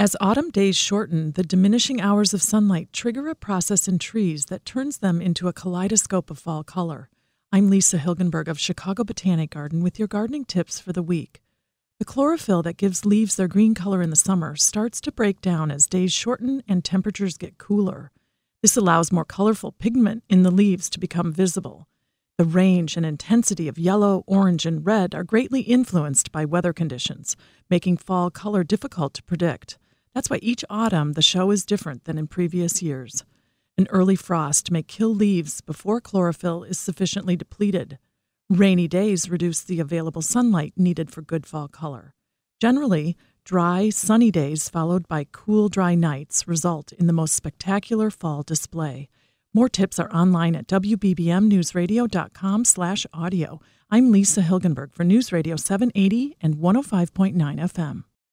As autumn days shorten, the diminishing hours of sunlight trigger a process in trees that turns them into a kaleidoscope of fall color. I'm Lisa Hilgenberg of Chicago Botanic Garden with your gardening tips for the week. The chlorophyll that gives leaves their green color in the summer starts to break down as days shorten and temperatures get cooler. This allows more colorful pigment in the leaves to become visible. The range and intensity of yellow, orange, and red are greatly influenced by weather conditions, making fall color difficult to predict. That's why each autumn the show is different than in previous years. An early frost may kill leaves before chlorophyll is sufficiently depleted. Rainy days reduce the available sunlight needed for good fall color. Generally, dry, sunny days followed by cool, dry nights result in the most spectacular fall display. More tips are online at wbbmnewsradio.com/audio. I'm Lisa Hilgenberg for News Radio 780 and 105.9 FM.